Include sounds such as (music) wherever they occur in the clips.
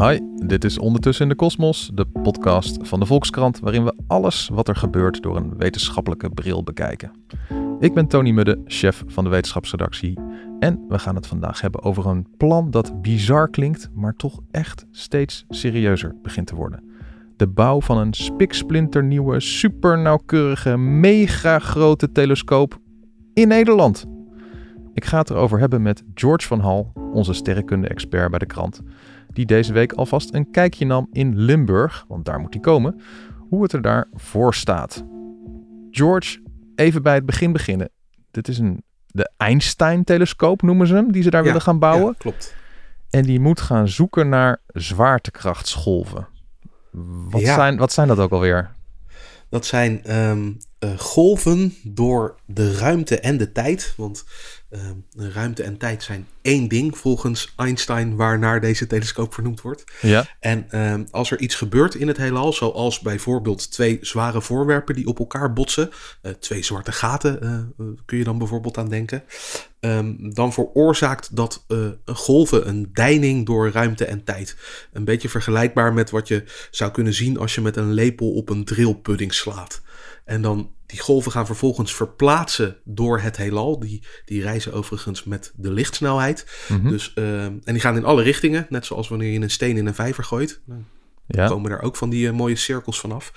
Hi, dit is Ondertussen in de Kosmos, de podcast van de Volkskrant, waarin we alles wat er gebeurt door een wetenschappelijke bril bekijken. Ik ben Tony Mudde, chef van de wetenschapsredactie. En we gaan het vandaag hebben over een plan dat bizar klinkt, maar toch echt steeds serieuzer begint te worden. De bouw van een spiksplinternieuwe, supernauwkeurige, mega grote telescoop in Nederland. Ik ga het erover hebben met George van Hal, onze sterrenkunde-expert bij de krant, die deze week alvast een kijkje nam in Limburg, want daar moet hij komen, hoe het er daar voor staat. George, even bij het begin beginnen. Dit is een, de Einstein-telescoop, noemen ze hem, die ze daar willen gaan bouwen. Ja, klopt. En die moet gaan zoeken naar zwaartekrachtsgolven. Wat, zijn, wat zijn dat ook alweer? Dat zijn ehm, eh, golven door de ruimte en de tijd. Want uh, ruimte en tijd zijn één ding volgens Einstein, waarnaar deze telescoop vernoemd wordt. Ja. En uh, als er iets gebeurt in het heelal, zoals bijvoorbeeld twee zware voorwerpen die op elkaar botsen, uh, twee zwarte gaten uh, kun je dan bijvoorbeeld aan denken, um, dan veroorzaakt dat golven een deining door ruimte en tijd. Een beetje vergelijkbaar met wat je zou kunnen zien als je met een lepel op een drillpudding slaat. En dan die golven gaan vervolgens verplaatsen door het heelal. Die, die reizen overigens met de lichtsnelheid. Mm -hmm. dus, uh, en die gaan in alle richtingen. Net zoals wanneer je een steen in een vijver gooit. Dan ja. komen er ook van die uh, mooie cirkels vanaf.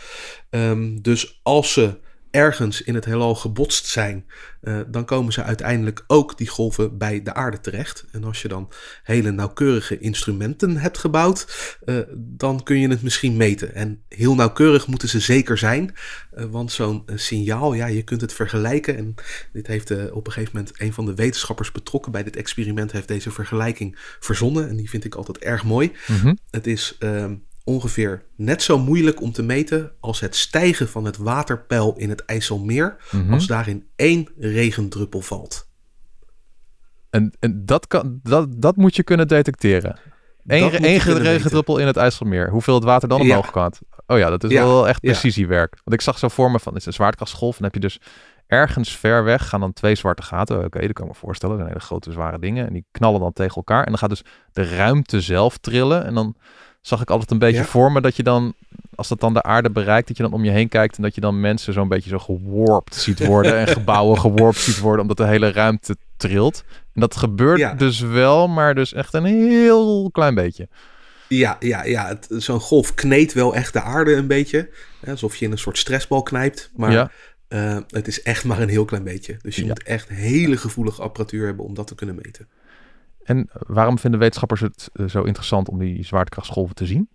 Um, dus als ze ergens in het heelal gebotst zijn, uh, dan komen ze uiteindelijk ook die golven bij de aarde terecht. En als je dan hele nauwkeurige instrumenten hebt gebouwd, uh, dan kun je het misschien meten. En heel nauwkeurig moeten ze zeker zijn, uh, want zo'n signaal, ja, je kunt het vergelijken. En dit heeft op een gegeven moment een van de wetenschappers betrokken bij dit experiment, heeft deze vergelijking verzonnen. En die vind ik altijd erg mooi. Mm -hmm. Het is ehm, ongeveer net zo moeilijk om te meten als het stijgen van het waterpeil in het IJsselmeer mm -hmm. als daarin één regendruppel valt. En, en dat, kan, dat, dat moet je kunnen detecteren. Eén regendruppel in het IJsselmeer. Hoeveel het water dan omhoog ja. kan. Oh ja, dat is ja. wel echt precisiewerk. Want ik zag zo voor me van, het is een zwaartekrachtsgolf. En heb je dus ergens ver weg gaan dan twee zwarte gaten. Oké, okay, dat kan ik me voorstellen. Dat zijn hele grote zware dingen. En die knallen dan tegen elkaar. En dan gaat dus de ruimte zelf trillen. En dan zag ik altijd een beetje ja. voor me dat je dan, als dat dan de aarde bereikt, dat je dan om je heen kijkt en dat je dan mensen zo'n beetje zo geworpt ziet worden en (laughs) gebouwen geworpt ziet worden, omdat de hele ruimte trilt. En dat gebeurt ja. dus wel, maar dus echt een heel klein beetje. Ja, ja, ja. Zo'n golf kneedt wel echt de aarde een beetje. Hè, alsof je in een soort stressbal knijpt. Maar ja. uh, het is echt maar een heel klein beetje. Dus je moet echt hele gevoelige apparatuur hebben om dat te kunnen meten. En waarom vinden wetenschappers het uh, zo interessant om die zwaartekrachtsgolven te zien?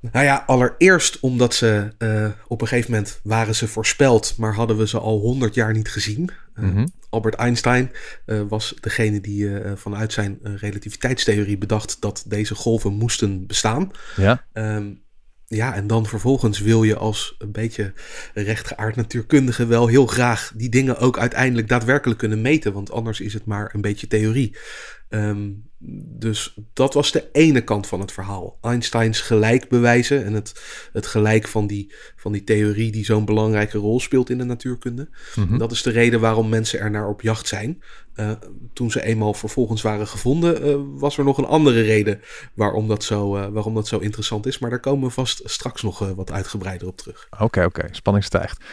Nou ja, allereerst omdat ze uh, op een gegeven moment waren ze voorspeld, maar hadden we ze al honderd jaar niet gezien. Uh, mm -hmm. Albert Einstein uh, was degene die vanuit zijn relativiteitstheorie bedacht dat deze golven moesten bestaan. Ja. Um, ja, en dan vervolgens wil je als een beetje rechtgeaard natuurkundige wel heel graag die dingen ook uiteindelijk daadwerkelijk kunnen meten, want anders is het maar een beetje theorie. Um, dus dat was de ene kant van het verhaal. Einsteins gelijk bewijzen en het, het gelijk van die, van die theorie die zo'n belangrijke rol speelt in de natuurkunde. Mm -hmm. Dat is de reden waarom mensen er naar op jacht zijn. Uh, toen ze eenmaal vervolgens waren gevonden, uh, was er nog een andere reden waarom dat, zo, uh, waarom dat zo interessant is. Maar daar komen we vast straks nog wat uitgebreider op terug. Oké, okay, oké. Okay. Spanning stijgt.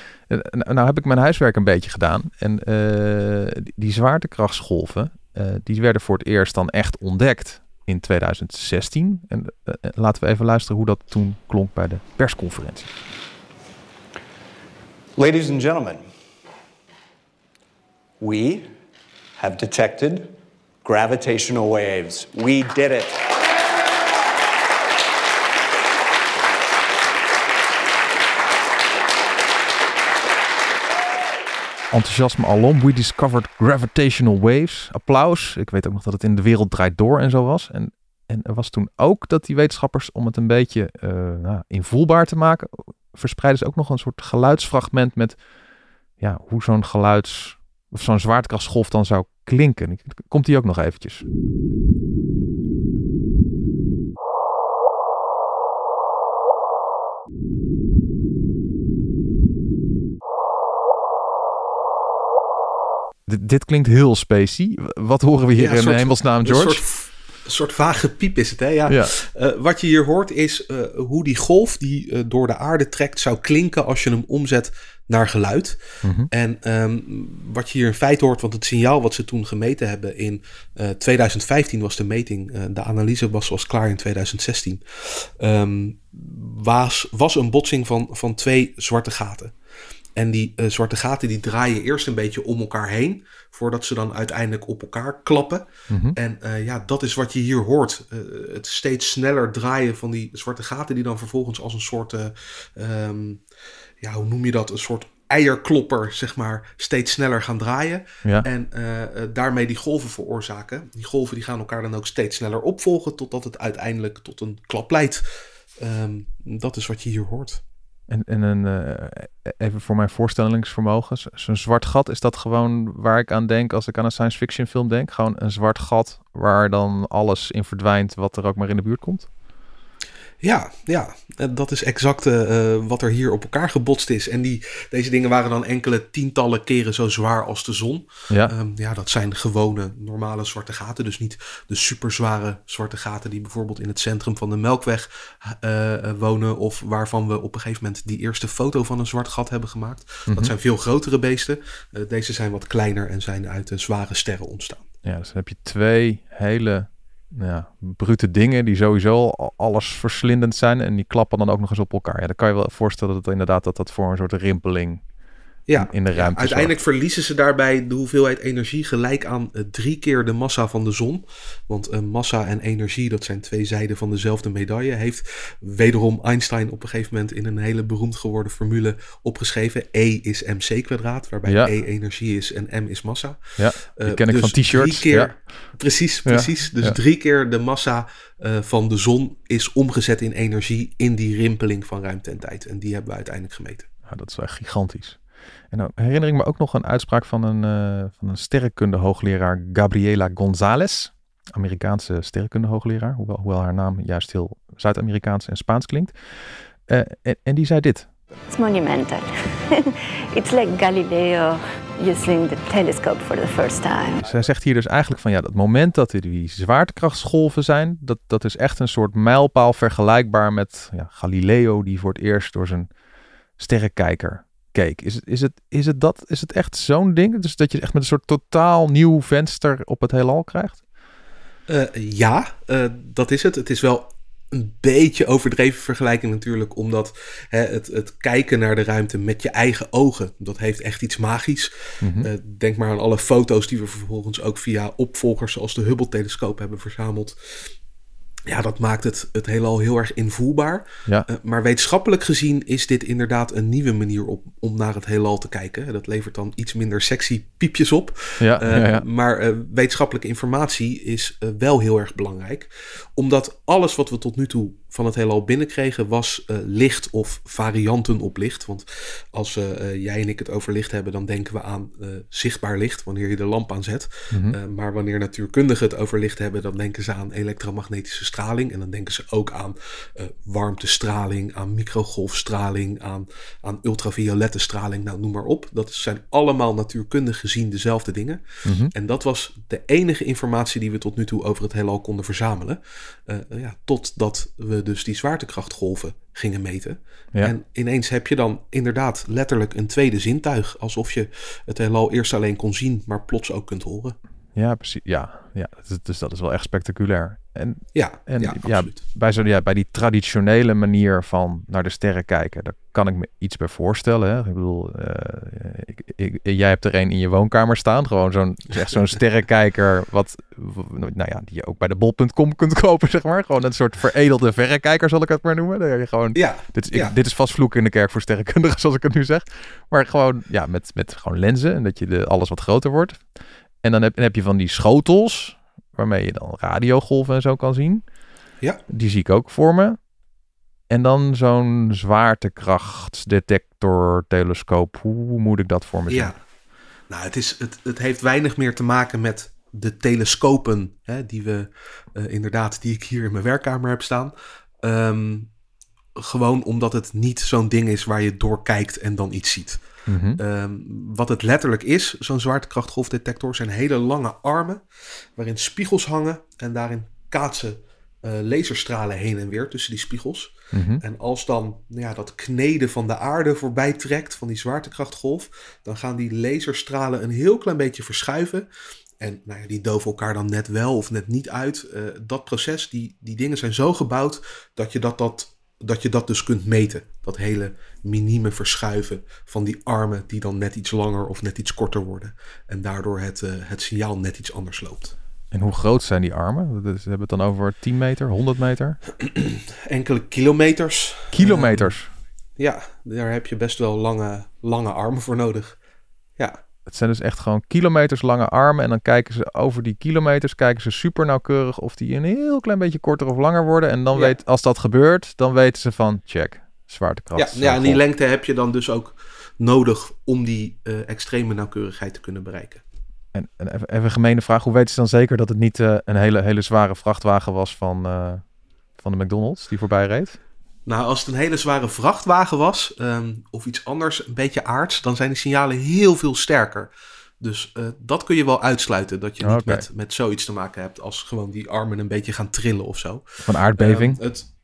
nou heb ik mijn huiswerk een beetje gedaan. En die, die zwaartekrachtsgolven, uh, die werden voor het eerst dan echt ontdekt in 2016. En uh, laten we even luisteren hoe dat toen klonk bij de persconferentie. Ladies and gentlemen, we have detected gravitational waves. We did it. Enthousiasme alom. We discovered gravitational waves. Applaus. Ik weet ook nog dat het in de wereld draait door en zo was. En, en er was toen ook dat die wetenschappers, om het een beetje uh, nou, invoelbaar te maken, verspreiden ze ook nog een soort geluidsfragment met ja, hoe zo'n geluids, of zo'n zwaartekrachtsgolf dan zou klinken. Komt die ook nog eventjes? Dit, dit klinkt heel specie. Wat horen we hier ja, in soort, hemelsnaam, George? Een soort, soort vage piep is het, hè? Ja. Ja. Eh, wat je hier hoort is eh, hoe die golf die eh, door de aarde trekt zou klinken als je hem omzet naar geluid. Mhm. En ehm, wat je hier in feite hoort, want het signaal wat ze toen gemeten hebben in eh, 2015 was de meting, de analyse was, was klaar in 2016, ehm, was, was een botsing van, van twee zwarte gaten. En die eh, zwarte gaten die draaien eerst een beetje om elkaar heen, voordat ze dan uiteindelijk op elkaar klappen. Mhm. En eh, ja, dat is wat je hier hoort. Eh, het steeds sneller draaien van die zwarte gaten, die dan vervolgens als een soort, eh, ehm, ja, hoe noem je dat? Een soort eierklopper, zeg maar, steeds sneller gaan draaien. Ja. En daarmee die golven veroorzaken. Die golven die gaan elkaar dan ook steeds sneller opvolgen, totdat het uiteindelijk tot een klap leidt. Ehm, dat is wat je hier hoort. En, en een, eh, even voor mijn voorstellingsvermogen. zo- Zo'n zwart gat, is dat gewoon waar ik aan denk als ik aan een science fiction film denk? Gewoon een zwart gat waar dan alles in verdwijnt wat er ook maar in de buurt komt? Ja, ja, eh, dat is exact eh, eh, wat er hier op elkaar gebotst is. En die, deze dingen waren dan enkele tientallen keren zo zwaar als de zon. Ja, Ehm, ja, dat zijn gewone normale zwarte gaten. Dus niet de superzware zwarte gaten die bijvoorbeeld in het centrum van de Melkweg wonen. Of waarvan we op een gegeven moment die eerste foto van een zwart gat hebben gemaakt. Mhm. Dat zijn veel grotere beesten. Deze zijn wat kleiner en zijn uit de zware sterren ontstaan. ja, dus dan heb je twee hele ja, brute dingen die sowieso al alles verslindend zijn. En die klappen dan ook nog eens op elkaar. Ja, dan kan je wel voorstellen dat inderdaad dat dat voor een soort rimpeling Ja, in de ruimte uiteindelijk verliezen ze daarbij de hoeveelheid energie gelijk aan eh, drie keer de massa van de zon. Want eh, massa en energie, dat zijn twee zijden van dezelfde medaille. Heeft wederom Einstein op een gegeven moment in een hele beroemd geworden formule opgeschreven. E is mc kwadraat, waarbij Ja. E energie is en m is massa. Ja, die Eh, ken ik dus van t-shirts. drie keer- Ja. Precies, Ja, precies. Dus drie keer de massa van de zon is omgezet in energie in die rimpeling van ruimte en tijd. En die hebben we uiteindelijk gemeten. Ja, dat is echt gigantisch. En dan herinner ik me ook nog een uitspraak van een, eh van een sterrenkunde hoogleraar Gabriela González. Amerikaanse sterrenkunde hoogleraar, hoewel, hoewel haar naam juist heel Zuid-Amerikaans en Spaans klinkt. Eh, en, en die zei dit. It's monumental. (laughs) it's like Galileo using the telescope for the first time. Zij zegt hier dus eigenlijk van ja, dat moment dat er die zwaartekrachtsgolven zijn, dat, dat is echt een soort mijlpaal vergelijkbaar met ja, Galileo die voor het eerst door zijn sterrenkijker keek. Is het, is het, is het, dat, is het echt zo'n ding? Dus dat je echt met een soort totaal nieuw venster op het heelal krijgt? Eh, ja, eh, dat is het. Het is wel een beetje overdreven vergelijking natuurlijk, omdat hè, het, het kijken naar de ruimte met je eigen ogen, dat heeft echt iets magisch. Eh, denk maar aan alle foto's die we vervolgens ook via opvolgers zoals de Hubble-telescoop hebben verzameld. Ja, dat maakt het, het heelal heel erg invoelbaar. Ja, Eh, maar wetenschappelijk gezien is dit inderdaad een nieuwe manier op, om naar het heelal te kijken. Dat levert dan iets minder sexy piepjes op. ja, Eh, ja, ja. Maar eh, wetenschappelijke informatie is wel heel erg belangrijk. Omdat alles wat we tot nu toe van het heelal binnenkregen was eh, licht of varianten op licht. Want als eh, eh, jij en ik het over licht hebben, dan denken we aan zichtbaar licht wanneer je de lamp aanzet. Eh, maar wanneer natuurkundigen het over licht hebben, dan denken ze aan elektromagnetische straling. En dan denken ze ook aan warmtestraling, aan microgolfstraling, aan, aan ultraviolette straling. Nou, noem maar op. Dat zijn allemaal natuurkundig gezien dezelfde dingen. Mhm. En dat was de enige informatie die we tot nu toe over het heelal konden verzamelen. Ja, totdat we dus die zwaartekrachtgolven gingen meten. Ja. En ineens heb je dan inderdaad letterlijk een tweede zintuig. Alsof je het heelal eerst alleen kon zien, maar plots ook kunt horen. ja, precies. Ja, ja. Dus, dus dat is wel echt spectaculair. En Ja, En ja, bij, zo, ja, bij die traditionele manier van naar de sterren kijken, daar kan ik me iets bij voorstellen. Hè? Ik bedoel, eh, ik, ik- jij hebt er een in je woonkamer staan. Gewoon zo'n echt zo'n (laughs) sterrenkijker, wat, nou ja, die je ook bij de bol.com kunt kopen, zeg maar. Gewoon een soort veredelde verrekijker, zal ik het maar noemen. Dat je gewoon, Ja, dit, is, ik- ja. dit is vast vloeken in de kerk voor sterrenkundigen, zoals ik het nu zeg. Maar gewoon, ja, met, met gewoon lenzen en dat je de, alles wat groter wordt. En dan heb, dan heb je van die schotels, waarmee je dan radiogolven en zo kan zien. Ja. Die zie ik ook voor me. En dan zo'n zwaartekrachtsdetector, telescoop. Hoe moet ik dat voor me zien? Ja. Nou, het, is, het, het heeft weinig meer te maken met de telescopen hè, die we eh, inderdaad, die ik hier in mijn werkkamer heb staan. Ehm, gewoon omdat het niet zo'n ding is waar je door kijkt en dan iets ziet. Mhm. Ehm, wat het letterlijk is, zo'n zwaartekrachtgolfdetector, zijn hele lange armen waarin spiegels hangen en daarin kaatsen uh, laserstralen heen en weer tussen die spiegels. Mhm. En als dan nou ja, dat kneden van de aarde voorbij trekt, van die zwaartekrachtgolf, dan gaan die laserstralen een heel klein beetje verschuiven. En nou ja, die doven elkaar dan net wel of net niet uit. Eh, dat proces, die, die dingen zijn zo gebouwd dat je dat, dat, dat je dat dus kunt meten. Dat hele minieme verschuiven van die armen die dan net iets langer of net iets korter worden. En daardoor het, uh, het signaal net iets anders loopt. En hoe groot zijn die armen? We hebben het dan over 10 meter, 100 meter? (clears throat) Enkele kilometers. Kilometers? Uh, ja, daar heb je best wel lange, lange armen voor nodig. Ja. Het zijn dus echt gewoon kilometers lange armen. En dan kijken ze over die kilometers, kijken ze super nauwkeurig of die een heel klein beetje korter of langer worden. En dan Ja. weet, als dat gebeurt, dan weten ze van check, zwaartekracht. Ja, ja, en die lengte heb je dan dus ook nodig om die eh, extreme nauwkeurigheid te kunnen bereiken. En, en even, even een gemene vraag, hoe weten ze dan zeker dat het niet eh, een hele, hele zware vrachtwagen was van, eh, van de McDonald's die voorbij reed? Nou, als het een hele zware vrachtwagen was, ehm, of iets anders, een beetje aards, dan zijn die signalen heel veel sterker. Dus eh, dat kun je wel uitsluiten, dat je niet met, met zoiets te maken hebt als gewoon die armen een beetje gaan trillen of zo. Van aardbeving? Ehm, het,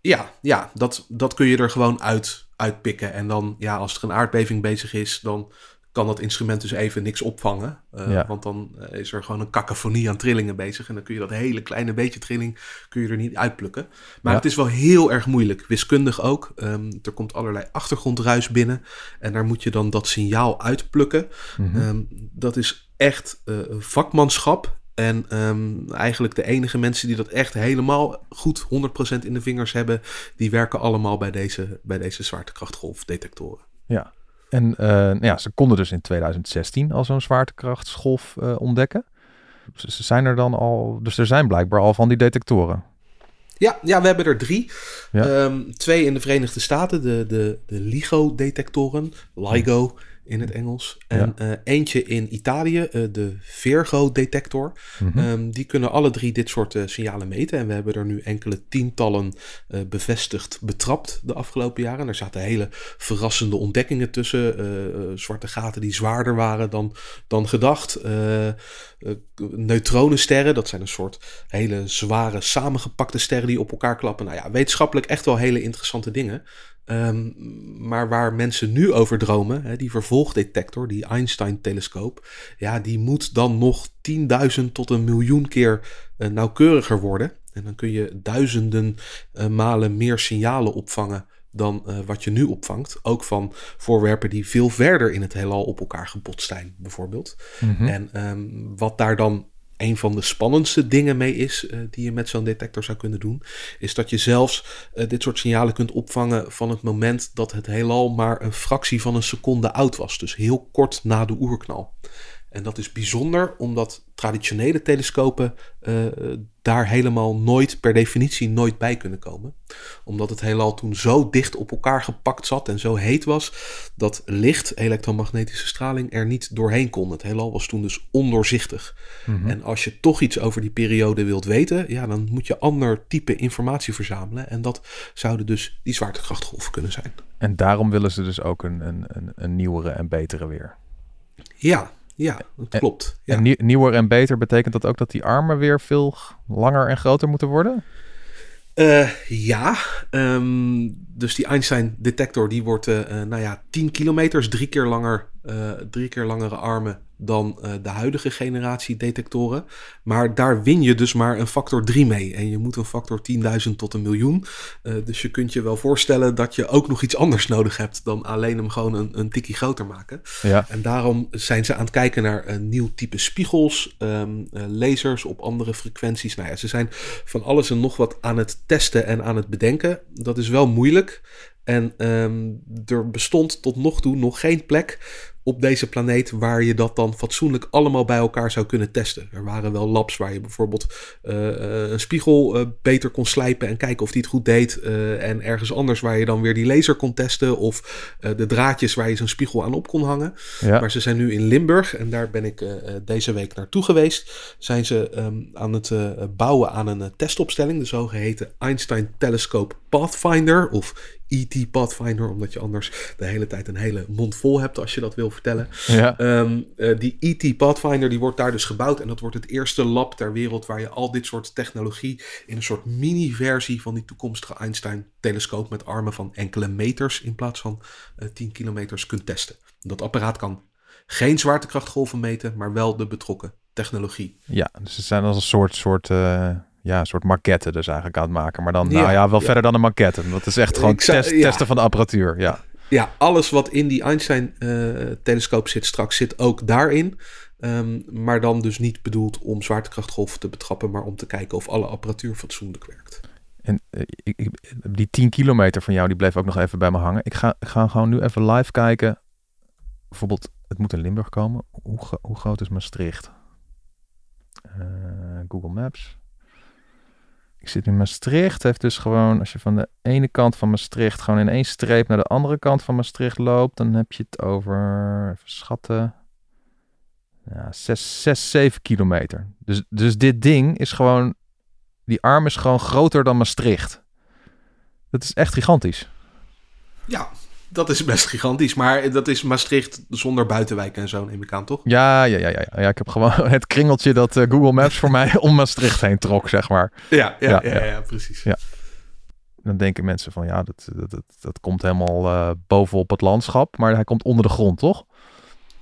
ja, ja dat, dat kun je er gewoon uit, uitpikken. En dan, ja, als er een aardbeving bezig is, dan kan dat instrument dus even niks opvangen. Eh, Ja. Want dan eh, is er gewoon een cacophonie aan trillingen bezig. En dan kun je dat hele kleine beetje trilling kun je er niet uitplukken. Maar Ja. het is wel heel erg moeilijk, wiskundig ook. Ehm, er komt allerlei achtergrondruis binnen. En daar moet je dan dat signaal uitplukken. Mhm. Ehm, dat is echt eh, vakmanschap. En ehm, eigenlijk de enige mensen die dat echt helemaal goed 100% in de vingers hebben, die werken allemaal bij deze, bij deze zwaartekrachtgolfdetectoren. Ja. En eh, nou ja, ze konden dus in 2016 al zo'n zwaartekrachtsgolf eh, ontdekken. Ze ze zijn er dan al, dus er zijn blijkbaar al van die detectoren. Ja, ja, we hebben er drie. Ja. Ehm, twee in de Verenigde Staten, de, de, de LIGO-detectoren, LIGO in het Engels. En eh, eentje in Italië, eh, de Virgo-detector. Mhm. Ehm, die kunnen alle drie dit soort eh, signalen meten. En we hebben er nu enkele tientallen bevestigd betrapt de afgelopen jaren. En er zaten hele verrassende ontdekkingen tussen. zwarte gaten die zwaarder waren dan, dan gedacht. Neutronensterren, dat zijn een soort hele zware samengepakte sterren die op elkaar klappen. Nou ja, wetenschappelijk echt wel hele interessante dingen. Ehm, maar waar mensen nu over dromen, hè, die vervolgdetector, die Einstein-telescoop, ja, die moet dan nog 10.000 tot een miljoen keer eh, nauwkeuriger worden. En dan kun je duizenden eh, malen meer signalen opvangen dan eh, wat je nu opvangt. Ook van voorwerpen die veel verder in het heelal op elkaar gebotst zijn, bijvoorbeeld. Mhm. En ehm, wat daar dan een van de spannendste dingen mee is, eh, die je met zo'n detector zou kunnen doen, is dat je zelfs eh, dit soort signalen kunt opvangen van het moment dat het heelal maar een fractie van een seconde oud was. Dus heel kort na de oerknal. En dat is bijzonder omdat traditionele telescopen eh, daar helemaal nooit, per definitie, nooit bij kunnen komen. Omdat het heelal toen zo dicht op elkaar gepakt zat en zo heet was, dat licht, elektromagnetische straling, er niet doorheen kon. Het heelal was toen dus ondoorzichtig. Mhm. En als je toch iets over die periode wilt weten, ja, dan moet je ander type informatie verzamelen. En dat zouden dus die zwaartekrachtgolven kunnen zijn. En daarom willen ze dus ook een, een, een, een nieuwere en betere weer. Ja, ja, dat klopt. Ja. En nieuw- nieuwer en beter betekent dat ook dat die armen weer veel langer en groter moeten worden? Eh, ja, ehm, dus die Einstein-detector die wordt, eh, eh, nou ja, 10 kilometer, is drie keer langer, eh, drie keer langere armen dan eh, de huidige generatie detectoren. Maar daar win je dus maar een factor 3 mee. En je moet een factor 10.000 tot een miljoen. Eh, dus je kunt je wel voorstellen dat je ook nog iets anders nodig hebt dan alleen hem gewoon een, een tikkie groter maken. Ja. En daarom zijn ze aan het kijken naar een nieuw type spiegels, ehm, eh, lasers op andere frequenties. Nou ja, ze zijn van alles en nog wat aan het testen en aan het bedenken. Dat is wel moeilijk. En ehm, er bestond tot nog toe nog geen plek op deze planeet waar je dat dan fatsoenlijk allemaal bij elkaar zou kunnen testen. Er waren wel labs waar je bijvoorbeeld eh, eh, een spiegel eh, beter kon slijpen en kijken of die het goed deed. en ergens anders waar je dan weer die laser kon testen of de draadjes waar je zo'n spiegel aan op kon hangen. Ja. Maar ze zijn nu in Limburg en daar ben ik deze week naartoe geweest. Zijn ze ehm, aan het bouwen aan een testopstelling, de zogeheten Einstein Telescope Pathfinder of ET Pathfinder, omdat je anders de hele tijd een hele mond vol hebt als je dat wil vertellen. Ja. Ehm, eh, die ET Pathfinder die wordt daar dus gebouwd. En dat wordt het eerste lab ter wereld waar je al dit soort technologie in een soort mini-versie van die toekomstige Einstein-telescoop met armen van enkele meters in plaats van uh, 10 kilometers kunt testen. Dat apparaat kan geen zwaartekrachtgolven meten, maar wel de betrokken technologie. Ja, dus het zijn als een soort, soort, uh, ja, soort maquette dus eigenlijk aan het maken. Maar dan, Ja, nou ja, wel ja. verder dan een maquette. Want het is echt gewoon zou- test, ja. testen van de apparatuur. Ja, Ja, alles wat in die Einstein-telescoop zit straks zit ook daarin. Ehm, maar dan dus niet bedoeld om zwaartekrachtgolven te betrappen, maar om te kijken of alle apparatuur fatsoenlijk werkt. en eh, ik, ik- die 10 kilometer van jou, die bleef ook nog even bij me hangen. Ik ga, ik ga gewoon nu even live kijken. Bijvoorbeeld, het moet in Limburg komen. Hoe, hoe groot is Maastricht? Eh, Google Maps. Ik zit in Maastricht. Heeft dus gewoon, als je van de ene kant van Maastricht gewoon in één streep naar de andere kant van Maastricht loopt, dan heb je het over, even schatten, ja, 6, 6 7 kilometer. Dus, dus dit ding is gewoon, die arm is gewoon groter dan Maastricht. Dat is echt gigantisch. Ja, dat is best gigantisch. Maar dat is Maastricht zonder buitenwijken en zo, neem ik aan, toch? Ja, ja, ja, ja. ja. ik heb gewoon (laughs) het kringeltje dat eh, Google Maps voor mij (laughs) om Maastricht heen trok, zeg maar. Ja, ja, Ja, ja, ja. ja, precies. Ja. Dan denken mensen van ja, dat, dat, dat, dat komt helemaal eh, bovenop het landschap. Maar hij komt onder de grond, toch?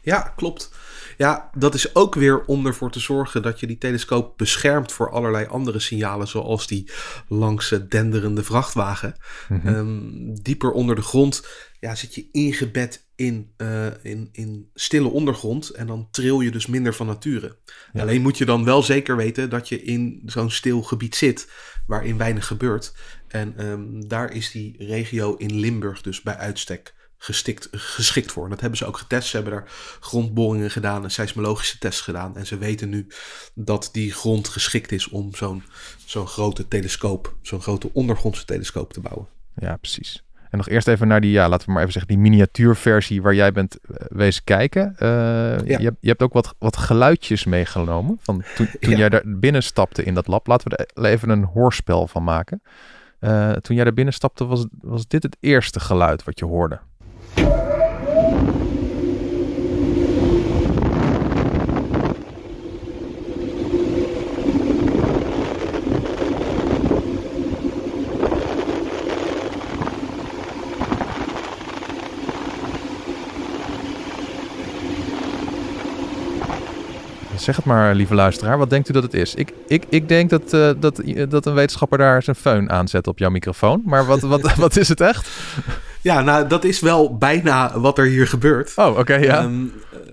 Ja, klopt. Ja, dat is ook weer om ervoor te zorgen dat je die telescoop beschermt voor allerlei andere signalen, zoals die langs denderende vrachtwagen. Mhm. Ehm, dieper onder de grond ja, zit je ingebed in, eh, in, in stille ondergrond en dan tril je dus minder van nature. Ja. Alleen moet je dan wel zeker weten dat je in zo'n stil gebied zit waarin weinig gebeurt. En ehm, daar is die regio in Limburg dus bij uitstek gestikt, geschikt voor. En dat hebben ze ook getest. Ze hebben daar grondboringen gedaan en seismologische tests gedaan. En ze weten nu dat die grond geschikt is om zo'n zo'n grote telescoop, zo'n grote ondergrondse telescoop te bouwen. Ja, precies. En nog eerst even naar die, ja, laten we maar even zeggen, die miniatuurversie waar jij bent eh, wezen kijken. Eh, je, hebt, je hebt ook wat, wat geluidjes meegenomen van toen, toen Ja. jij daar binnen stapte in dat lab. Laten we er even een hoorspel van maken. Eh, toen jij daar binnen stapte, was, was dit het eerste geluid wat je hoorde. Zeg het maar, lieve luisteraar. Wat denkt u dat het is? Ik, ik, ik denk dat, eh, dat, dat een wetenschapper daar zijn föhn aanzet op jouw microfoon. Maar wat, wat, (laughs) wat is het echt? Ja, nou, dat is wel bijna wat er hier gebeurt. Oh, oké, ja. Ehm,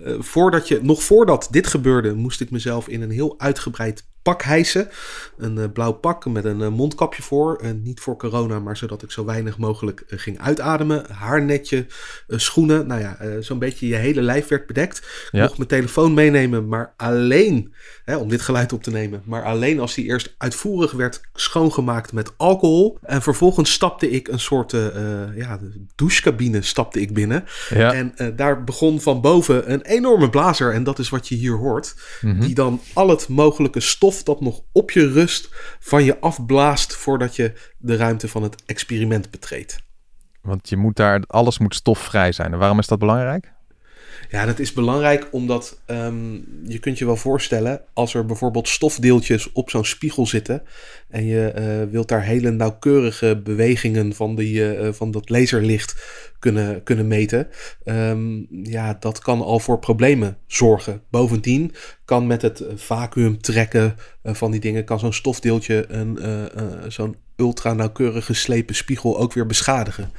eh, voordat je, nog voordat dit gebeurde, moest ik mezelf in een heel uitgebreid pak hijsen. Een eh, blauw pak met een eh, mondkapje voor. Eh, niet voor corona, maar zodat ik zo weinig mogelijk ging uitademen. Haarnetje, schoenen. Nou ja, zo'n beetje je hele lijf werd bedekt. Ik Ja. mocht mijn telefoon meenemen, maar alleen hè, om dit geluid op te nemen. Maar alleen als die eerst uitvoerig werd schoongemaakt met alcohol. En vervolgens stapte ik een soort eh, ja, douchecabine stapte ik binnen. ja. En daar begon van boven een enorme blazer. En dat is wat je hier hoort. Mhm. Die dan al het mogelijke stof dat nog op je rust van je afblaast voordat je de ruimte van het experiment betreedt. Want je moet daar, alles moet stofvrij zijn. En waarom is dat belangrijk? Ja, dat is belangrijk omdat ehm, je kunt je wel voorstellen als er bijvoorbeeld stofdeeltjes op zo'n spiegel zitten en je eh, wilt daar hele nauwkeurige bewegingen van, die, eh, eh, van dat laserlicht kunnen, kunnen meten. Ehm, ja, dat kan al voor problemen zorgen. Bovendien kan met het vacuüm trekken van die dingen, kan zo'n stofdeeltje een, zo'n ultra nauwkeurig geslepen spiegel ook weer beschadigen.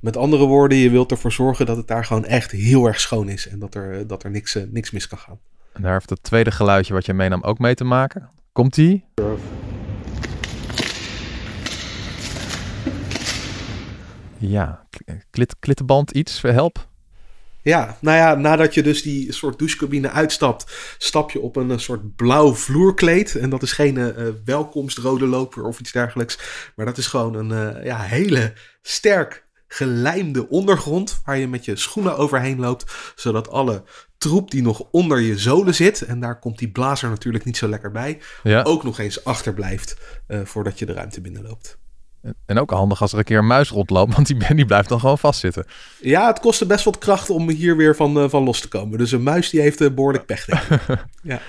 Met andere woorden, je wilt ervoor zorgen dat het daar gewoon echt heel erg schoon is. En dat er, dat er niks, eh, niks mis kan gaan. En daar heeft het tweede geluidje wat je meenam ook mee te maken. Komt die? Ja, klit, klittenband iets, help. Ja, nou ja, nadat je dus die soort douchecabine uitstapt, stap je op een eh, soort blauw vloerkleed. En dat is geen eh, eh, welkomstrode loper of iets dergelijks. Maar dat is gewoon een eh, ja, hele sterk gelijmde ondergrond waar je met je schoenen overheen loopt. Zodat alle troep die nog onder je zolen zit, en daar komt die blazer natuurlijk niet zo lekker bij, Ja. ook nog eens achterblijft eh voordat je de ruimte binnenloopt. En ook handig als er een keer een muis rondloopt, want die, die blijft dan gewoon vastzitten. Ja, het kostte best wat kracht om hier weer van, uh, van los te komen. Dus een muis die heeft uh, behoorlijk pech. (laughs) ja.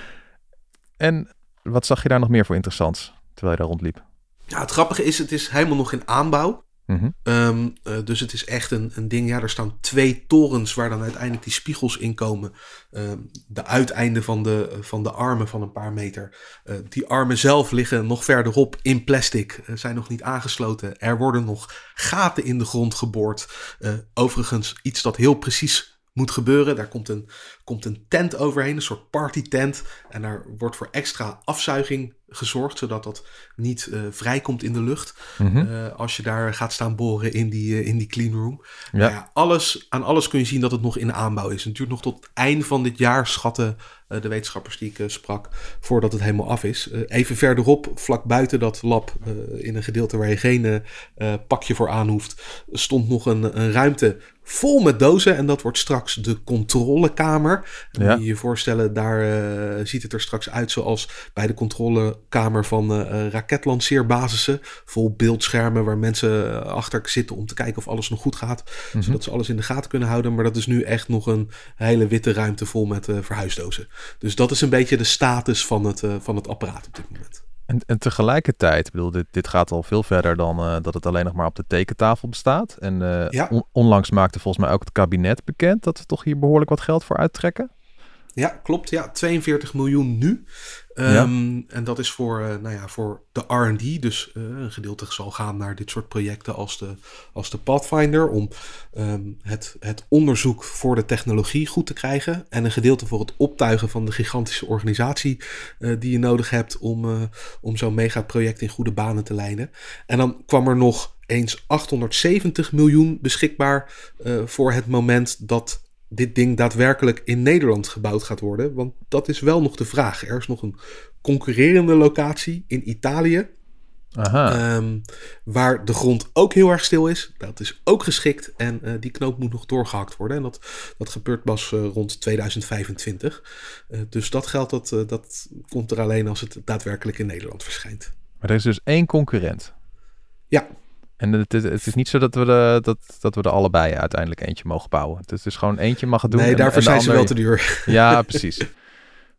En wat zag je daar nog meer voor interessants terwijl je daar rondliep? Ja, het grappige is, het is helemaal nog in aanbouw. Mhm. Ehm, eh, dus het is echt een, een ding. Ja, er staan twee torens waar dan uiteindelijk die spiegels in komen. Ehm, de uiteinden van de, van de armen van een paar meter. Uh, die armen zelf liggen nog verderop in plastic. Zijn nog niet aangesloten. Er worden nog gaten in de grond geboord. overigens, iets dat heel precies moet gebeuren. Daar komt een, komt een tent overheen, een soort partytent. En daar wordt voor extra afzuiging gezorgd, zodat dat niet uh, vrijkomt in de lucht. Mhm. uh, als je daar gaat staan boren in die, uh, in die clean room. Ja. Nou ja, alles, aan alles kun je zien dat het nog in aanbouw is. Het duurt nog tot het einde van dit jaar, schatten de wetenschappers die ik sprak, voordat het helemaal af is. even verderop, vlak buiten dat lab, in een gedeelte waar je geen pakje voor aan hoeft, stond nog een, een ruimte vol met dozen. En dat wordt straks de controlekamer. En Ja. Je je voorstellen, daar eh, ziet het er straks uit zoals bij de controlekamer van eh, raketlanceerbasissen. Vol beeldschermen waar mensen achter zitten om te kijken of alles nog goed gaat. Mhm. Zodat ze alles in de gaten kunnen houden. Maar dat is nu echt nog een hele witte ruimte vol met eh, verhuisdozen. Dus dat is een beetje de status van het, van het apparaat op dit moment. En, en tegelijkertijd, ik bedoel, dit, dit gaat al veel verder dan eh, dat het alleen nog maar op de tekentafel bestaat. En eh, Ja. on- onlangs maakte volgens mij ook het kabinet bekend dat ze toch hier behoorlijk wat geld voor uittrekken. Ja, klopt. Ja, 42 miljoen nu. Ehm, En dat is voor, eh, nou ja, voor de R&D. Dus eh, een gedeelte zal gaan naar dit soort projecten als de, als de Pathfinder. Om ehm, het, het onderzoek voor de technologie goed te krijgen. En een gedeelte voor het optuigen van de gigantische organisatie eh, die je nodig hebt om, om zo'n megaproject in goede banen te leiden. En dan kwam er nog eens 870 miljoen beschikbaar voor het moment dat dit ding daadwerkelijk in Nederland gebouwd gaat worden. Want dat is wel nog de vraag. Er is nog een concurrerende locatie in Italië. Aha. ehm, waar de grond ook heel erg stil is. Dat is ook geschikt. En eh, die knoop moet nog doorgehakt worden. En dat, dat gebeurt pas eh, rond 2025. Eh, dus dat geld dat, dat komt er alleen als het daadwerkelijk in Nederland verschijnt. maar er is dus één concurrent. Ja, En het, is- het is niet zo dat we, de, dat, dat we er allebei uiteindelijk eentje mogen bouwen. Het is dus gewoon eentje mag het doen. nee, en- daarvoor en zijn ze wel te duur. Ja, precies.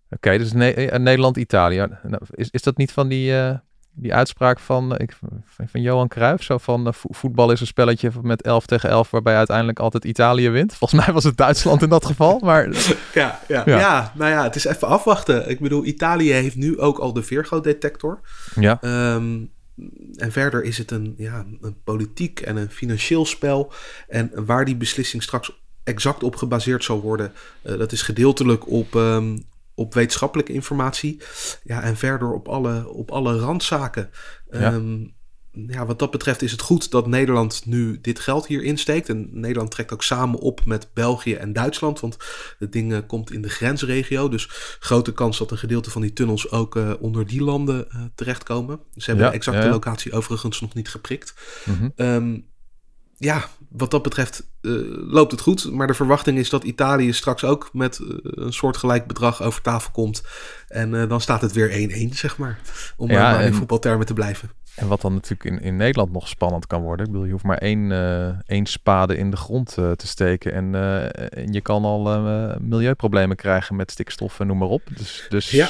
Oké, dus Ne- eh, Nederland, Italië. Nou, Is, is dat niet van die, eh, die uitspraak van, eh, ik, van Johan Cruijff? Zo van eh, vo- voetbal is een spelletje met 11 tegen 11 waarbij uiteindelijk altijd Italië wint. Volgens mij was het Duitsland in dat geval, maar (laughs) Ja, ja. Ja. ja. nou ja, het is even afwachten. Ik bedoel, Italië heeft nu ook al de Virgo-detector. ja. Ehm, en verder is het een, ja, een politiek en een financieel spel. En waar die beslissing straks exact op gebaseerd zal worden, eh, dat is gedeeltelijk op, ehm, op wetenschappelijke informatie. Ja, en verder op alle, op alle randzaken. Ja. Ehm, ja, wat dat betreft is het goed dat Nederland nu dit geld hier insteekt. En Nederland trekt ook samen op met België en Duitsland. Want het ding eh, komt in de grensregio. Dus grote kans dat een gedeelte van die tunnels ook eh, onder die landen eh, terechtkomen. Ze hebben Ja, de exacte ja, ja. locatie overigens nog niet geprikt. Mhm. Ehm, ja, wat dat betreft loopt het goed. Maar de verwachting is dat Italië straks ook met eh, een soortgelijk bedrag over tafel komt. En dan staat het weer 1-1, zeg maar. Om Ja, maar in en- voetbaltermen te blijven. En wat dan natuurlijk in, in Nederland nog spannend kan worden. Ik bedoel, je hoeft maar één, eh, één spade in de grond eh, te steken. En, eh, en je kan al milieuproblemen krijgen met stikstof en noem maar op. Dus, dus Ja,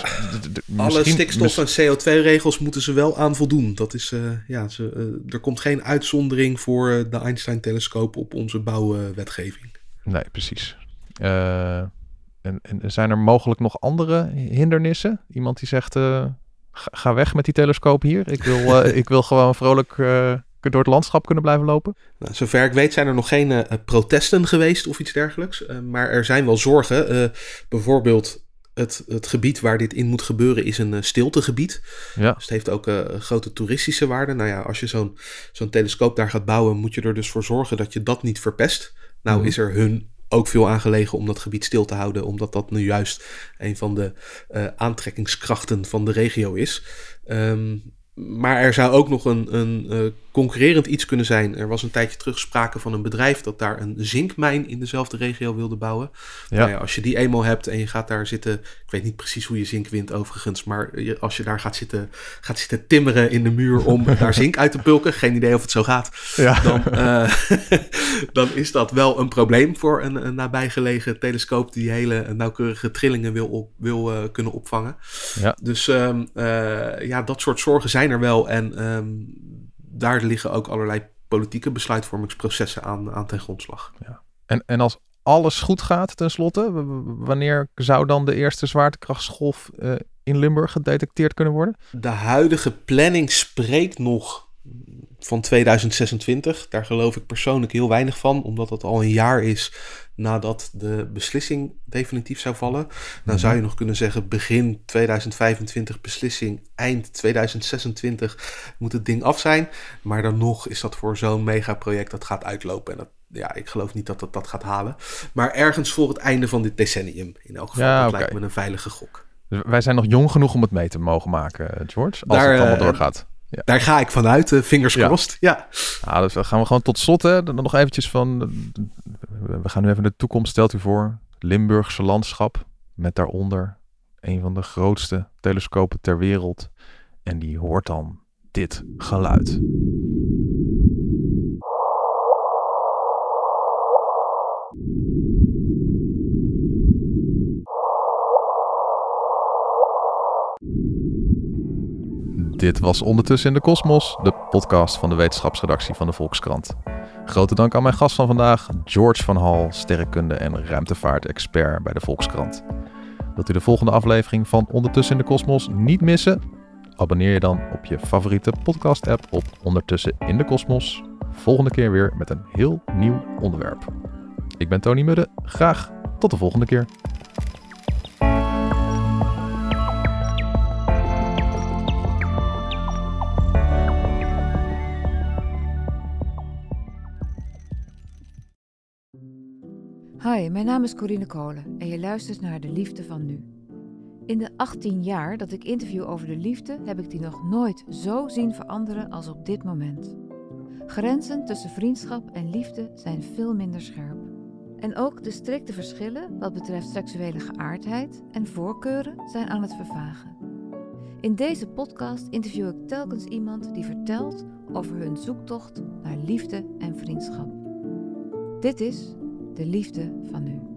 Alle stikstof- en CO2-regels moeten ze wel aan voldoen. Dat is, ja, ze, er komt geen uitzondering voor de Einstein-telescoop op onze bouwwetgeving. Nee, precies. En, en zijn er mogelijk nog andere hindernissen? Iemand die zegt, ga, weg met die telescoop hier. Ik wil, eh, (laughs) ik wil gewoon vrolijk eh, door het landschap kunnen blijven lopen. Nou, zover ik weet zijn er nog geen eh, protesten geweest of iets dergelijks. Maar er zijn wel zorgen. Bijvoorbeeld het, het gebied waar dit in moet gebeuren is een stiltegebied. Ja, Dus het heeft ook grote toeristische waarde. Nou ja, als je zo'n zo'n telescoop daar gaat bouwen, moet je er dus voor zorgen dat je dat niet verpest. Nou Mhm. is er hun ook veel aangelegen om dat gebied stil te houden, omdat dat nu juist een van de eh, aantrekkingskrachten van de regio is. Ehm, maar er zou ook nog een, een uh, concurrerend iets kunnen zijn. Er was een tijdje terug sprake van een bedrijf dat daar een zinkmijn in dezelfde regio wilde bouwen. Ja. Nou ja, als je die eenmaal hebt en je gaat daar zitten. Ik weet niet precies hoe je zink wint overigens. Maar je, als je daar gaat zitten, gaat zitten timmeren in de muur om (laughs) daar zink uit te pulken. Geen idee of het zo gaat. Ja. Dan, uh, (laughs) dan is dat wel een probleem voor een, een nabijgelegen telescoop die hele nauwkeurige trillingen wil, op, wil uh, kunnen opvangen. Ja. Dus um, ja, dat soort zorgen zijn er wel. En um, daar liggen ook allerlei politieke besluitvormingsprocessen aan, aan ten grondslag. Ja. En, en als alles goed gaat, tenslotte, wanneer zou dan de eerste zwaartekrachtsgolf uh, in Limburg gedetecteerd kunnen worden? De huidige planning spreekt nog van 2026. Daar geloof ik persoonlijk heel weinig van, omdat dat al een jaar is nadat de beslissing definitief zou vallen. Dan zou je nog kunnen zeggen begin 2025 beslissing, eind 2026 moet het ding af zijn. Maar dan nog is dat voor zo'n megaproject dat gaat uitlopen. En dat, ja, ik geloof niet dat dat dat gaat halen. Maar ergens voor het einde van dit decennium in elk geval. Ja, dat lijkt me een veilige gok. Dus wij zijn nog jong genoeg om het mee te mogen maken, George. Als Daar, het allemaal eh, doorgaat. Ja. Daar ga ik vanuit, uh, fingers crossed. Ja. ja. dus dan gaan we gewoon tot slot. Hè, dan nog eventjes van... We gaan nu even de toekomst. Stelt u voor, Limburgse landschap met daaronder een van de grootste telescopen ter wereld. En die hoort dan dit geluid. Dit was Ondertussen in de Kosmos, de podcast van de wetenschapsredactie van de Volkskrant. Grote dank aan mijn gast van vandaag, George van Hal, sterrenkunde en ruimtevaart-expert bij de Volkskrant. Wilt u de volgende aflevering van Ondertussen in de Kosmos niet missen? Abonneer je dan op je favoriete podcast-app op Ondertussen in de Kosmos. Volgende keer weer met een heel nieuw onderwerp. Ik ben Tony Mudde. Graag tot de volgende keer. Hi, mijn naam is Corine Kolen en je luistert naar De Liefde van Nu. In de 18 jaar dat ik interview over de liefde heb ik die nog nooit zo zien veranderen als op dit moment. Grenzen tussen vriendschap en liefde zijn veel minder scherp. En ook de strikte verschillen wat betreft seksuele geaardheid en voorkeuren zijn aan het vervagen. In deze podcast interview ik telkens iemand die vertelt over hun zoektocht naar liefde en vriendschap. Dit is de liefde van nu.